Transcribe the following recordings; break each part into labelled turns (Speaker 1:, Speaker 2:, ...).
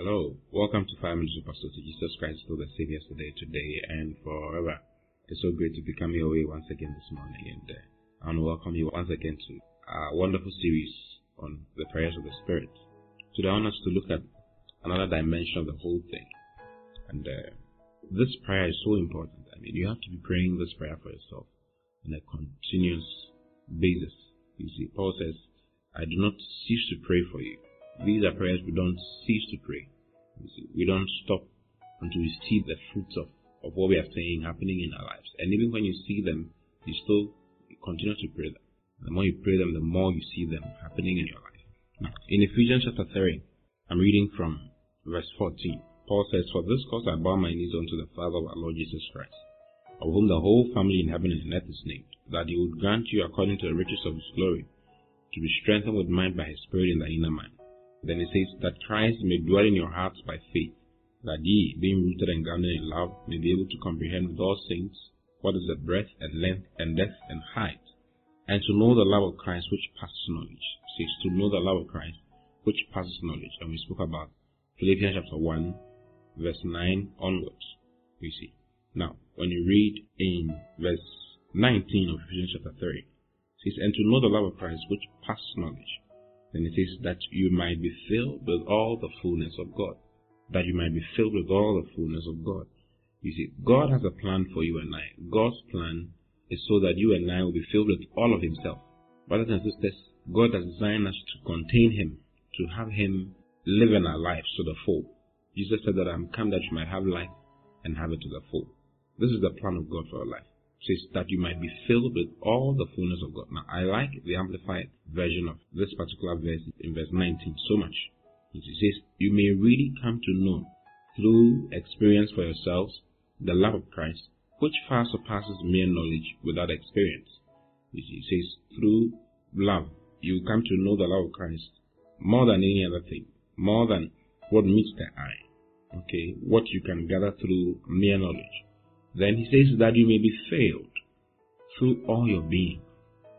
Speaker 1: Hello, welcome to Five Minutes with Pastor Jesus Christ, still the Savior yesterday, today, and forever. It's so great to be coming your way once again this morning, and uh, I want to welcome you once again to our wonderful series on the prayers of the Spirit. Today, I want us to look at another dimension of the whole thing, and uh, this prayer is so important. I mean, you have to be praying this prayer for yourself on a continuous basis. You see, Paul says, I do not cease to pray for you. These are prayers we don't cease to pray. We don't stop until we see the fruits of, of what we are saying happening in our lives. And even when you see them, you still continue to pray them. The more you pray them, the more you see them happening in your life. Now, in Ephesians chapter 3, I'm reading from verse 14. Paul says, For this cause I bow my knees unto the Father of our Lord Jesus Christ, of whom the whole family in heaven and earth is named, that he would grant you according to the riches of his glory, to be strengthened with might by his Spirit in the inner man. Then it says, That Christ may dwell in your hearts by faith, that ye, being rooted and grounded in love, may be able to comprehend with all saints what is the breadth and length and depth and height, and to know the love of Christ which passes knowledge. It says, To know the love of Christ which passes knowledge. And we spoke about Philippians chapter 1, verse 9 onwards. We see. Now, when you read in verse 19 of Ephesians chapter 3, it says, And to know the love of Christ which passes knowledge. Then it says, That you might be filled with all the fullness of God. That you might be filled with all the fullness of God. You see, God has a plan for you and I. God's plan is so that you and I will be filled with all of Himself. Brothers and sisters, God has designed us to contain Him, to have Him live in our lives to the full. Jesus said that I'm come that you might have life and have it to the full. This is the plan of God for our life. Says that you might be filled with all the fullness of God. Now, I like the amplified version of this particular verse in verse 19 so much. It says, You may really come to know through experience for yourselves the love of Christ, which far surpasses mere knowledge without experience. It says, Through love, you come to know the love of Christ more than any other thing, more than what meets the eye. Okay, what you can gather through mere knowledge. Then he says that you may be filled through all your being.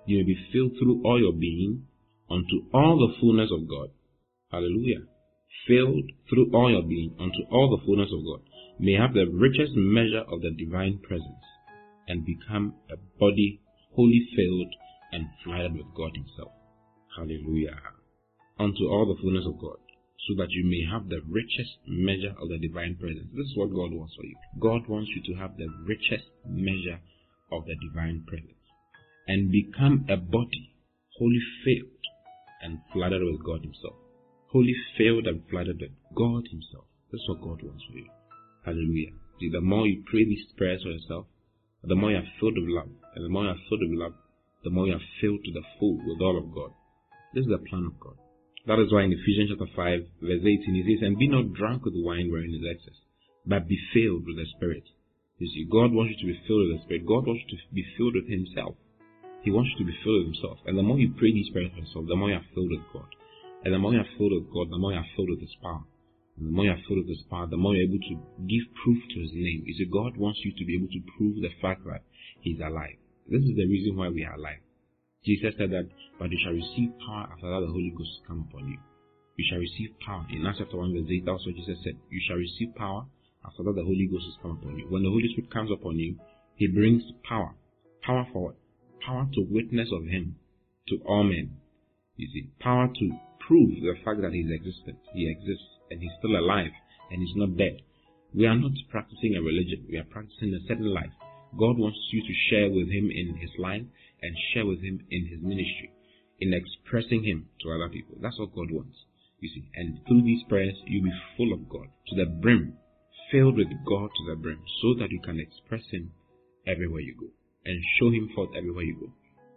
Speaker 1: You may be filled through all your being unto all the fullness of God. Hallelujah. Filled through all your being unto all the fullness of God. May have the richest measure of the divine presence and become a body wholly filled and flooded with God Himself. Hallelujah. Unto all the fullness of God so that you may have the richest measure of the divine presence. This is what God wants for you. God wants you to have the richest measure of the divine presence and become a body wholly filled and flooded with God Himself. Wholly filled and flooded with God Himself. That's what God wants for you. Hallelujah. See, the more you pray these prayers for yourself, the more you are filled with love. And the more you are filled with love, the more you are filled to the full with all of God. This is the plan of God. That is why in Ephesians chapter 5, verse 18, it says, And be not drunk with wine wherein is excess, but be filled with the Spirit. You see, God wants you to be filled with the Spirit. God wants you to be filled with Himself. He wants you to be filled with Himself. And the more you pray these prayers for yourself, the more you are filled with God. And the more you are filled with God, the more you are filled with His power. And the more you are filled with His power, the more you're able to give proof to His name. You see, God wants you to be able to prove the fact that He's alive. This is the reason why we are alive. Jesus said that, but you shall receive power after that the Holy Ghost come upon you. You shall receive power. In Acts chapter 1 verse 8, that's what Jesus said. You shall receive power after that the Holy Ghost has come upon you. When the Holy Spirit comes upon you, He brings power. Power for what? Power to witness of Him to all men. You see, power to prove the fact that He's existent. He exists and He's still alive and He's not dead. We are not practicing a religion. We are practicing a certain life. God wants you to share with Him in His life and share with Him in His ministry, in expressing Him to other people. That's what God wants. You see, and through these prayers, you'll be full of God to the brim, filled with God to the brim, so that you can express Him everywhere you go and show Him forth everywhere you go.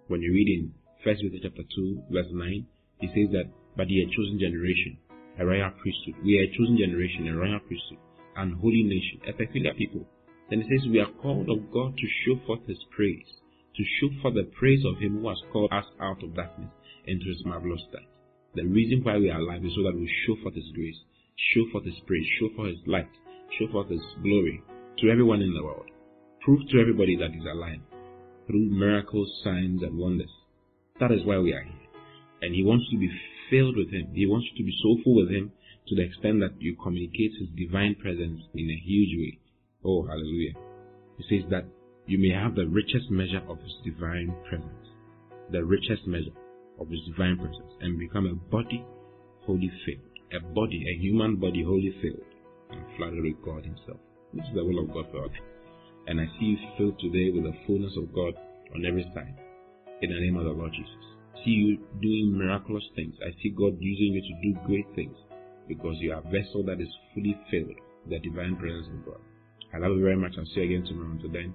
Speaker 1: When you read in 1 Peter chapter 2, verse 9, he says that, But ye a chosen generation, a royal priesthood. We are a chosen generation, a royal priesthood, and holy nation, a peculiar people, then it says, We are called of God to show forth His praise, to show for the praise of Him who has called us out of darkness into His marvelous light. The reason why we are alive is so that we show forth His grace, show forth His praise, show forth His light, show forth His glory to everyone in the world. Prove to everybody that He's alive through miracles, signs, and wonders. That is why we are here. And He wants you to be filled with Him. He wants you to be so full with Him to the extent that you communicate His divine presence in a huge way. Oh, hallelujah. He says that you may have the richest measure of His divine presence, the richest measure of His divine presence, and become a body wholly filled, a body, a human body wholly filled, and flooded God Himself. This is the will of God for us. And I see you filled today with the fullness of God on every side. In the name of the Lord Jesus. See you doing miraculous things. I see God using you to do great things because you are a vessel that is fully filled with the divine presence of God. I love you very much. I'll see you again tomorrow. Until then,